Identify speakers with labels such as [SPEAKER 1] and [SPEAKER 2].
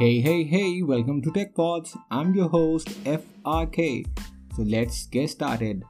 [SPEAKER 1] Hey, hey, hey, welcome to TechPods. I'm your host, FRK. So let's get started.